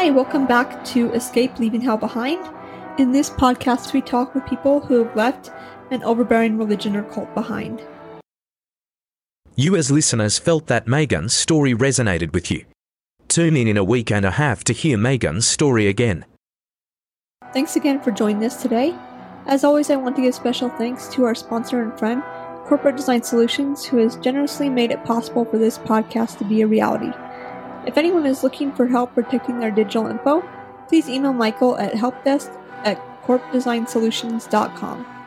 Hi, welcome back to Escape Leaving Hell Behind. In this podcast, we talk with people who have left an overbearing religion or cult behind. You, as listeners, felt that Megan's story resonated with you. Tune in in a week and a half to hear Megan's story again. Thanks again for joining us today. As always, I want to give special thanks to our sponsor and friend, Corporate Design Solutions, who has generously made it possible for this podcast to be a reality. If anyone is looking for help protecting their digital info, please email Michael at helpdesk at corpdesignsolutions.com.